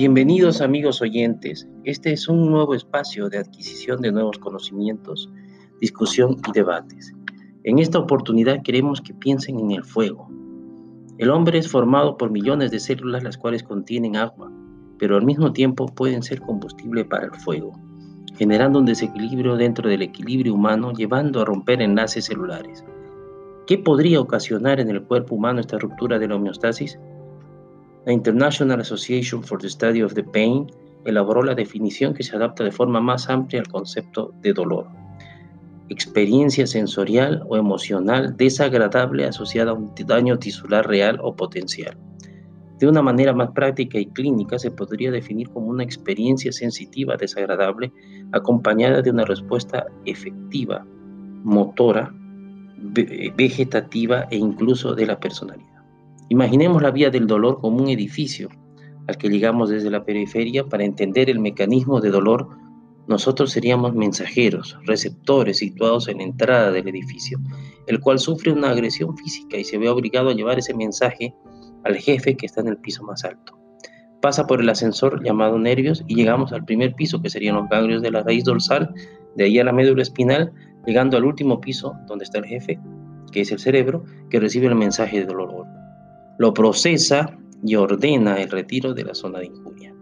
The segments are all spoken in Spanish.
Bienvenidos amigos oyentes. Este es un nuevo espacio de adquisición de nuevos conocimientos, discusión y debates. En esta oportunidad queremos que piensen en el fuego. El hombre es formado por millones de células las cuales contienen agua, pero al mismo tiempo pueden ser combustible para el fuego, generando un desequilibrio dentro del equilibrio humano, llevando a romper enlaces celulares. ¿Qué podría ocasionar en el cuerpo humano esta ruptura de la homeostasis? La International Association for the Study of the Pain elaboró la definición que se adapta de forma más amplia al concepto de dolor. Experiencia sensorial o emocional desagradable asociada a un daño tisular real o potencial. De una manera más práctica y clínica se podría definir como una experiencia sensitiva desagradable acompañada de una respuesta efectiva, motora, vegetativa e incluso de la personalidad. Imaginemos la vía del dolor como un edificio al que llegamos desde la periferia para entender el mecanismo de dolor. Nosotros seríamos mensajeros, receptores situados en la entrada del edificio, el cual sufre una agresión física y se ve obligado a llevar ese mensaje al jefe que está en el piso más alto. Pasa por el ascensor llamado nervios y llegamos al primer piso que serían los ganglios de la raíz dorsal, de ahí a la médula espinal, llegando al último piso donde está el jefe, que es el cerebro, que recibe el mensaje de dolor lo procesa y ordena el retiro de la zona de injuria.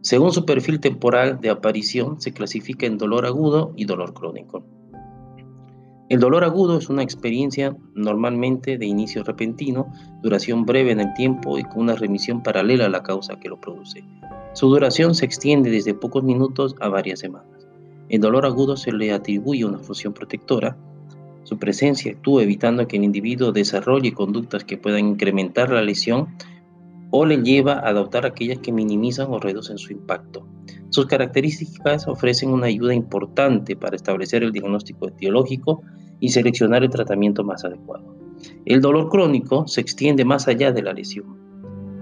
Según su perfil temporal de aparición, se clasifica en dolor agudo y dolor crónico. El dolor agudo es una experiencia normalmente de inicio repentino, duración breve en el tiempo y con una remisión paralela a la causa que lo produce. Su duración se extiende desde pocos minutos a varias semanas. El dolor agudo se le atribuye una función protectora, su presencia actúa evitando que el individuo desarrolle conductas que puedan incrementar la lesión o le lleva a adoptar aquellas que minimizan o reducen su impacto. Sus características ofrecen una ayuda importante para establecer el diagnóstico etiológico y seleccionar el tratamiento más adecuado. El dolor crónico se extiende más allá de la lesión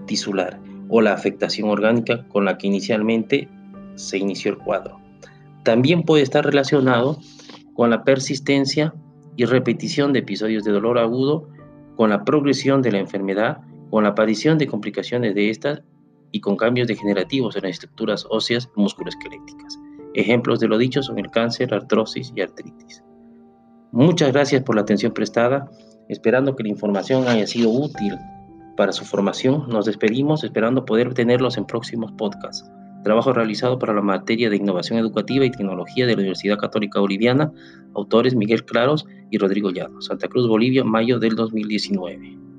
tisular o la afectación orgánica con la que inicialmente se inició el cuadro. También puede estar relacionado con la persistencia y repetición de episodios de dolor agudo con la progresión de la enfermedad, con la aparición de complicaciones de estas y con cambios degenerativos en las estructuras óseas musculoesqueléticas. Ejemplos de lo dicho son el cáncer, artrosis y artritis. Muchas gracias por la atención prestada, esperando que la información haya sido útil para su formación. Nos despedimos esperando poder tenerlos en próximos podcasts. Trabajo realizado para la materia de innovación educativa y tecnología de la Universidad Católica Boliviana, autores Miguel Claros y Rodrigo Llano, Santa Cruz, Bolivia, mayo del 2019.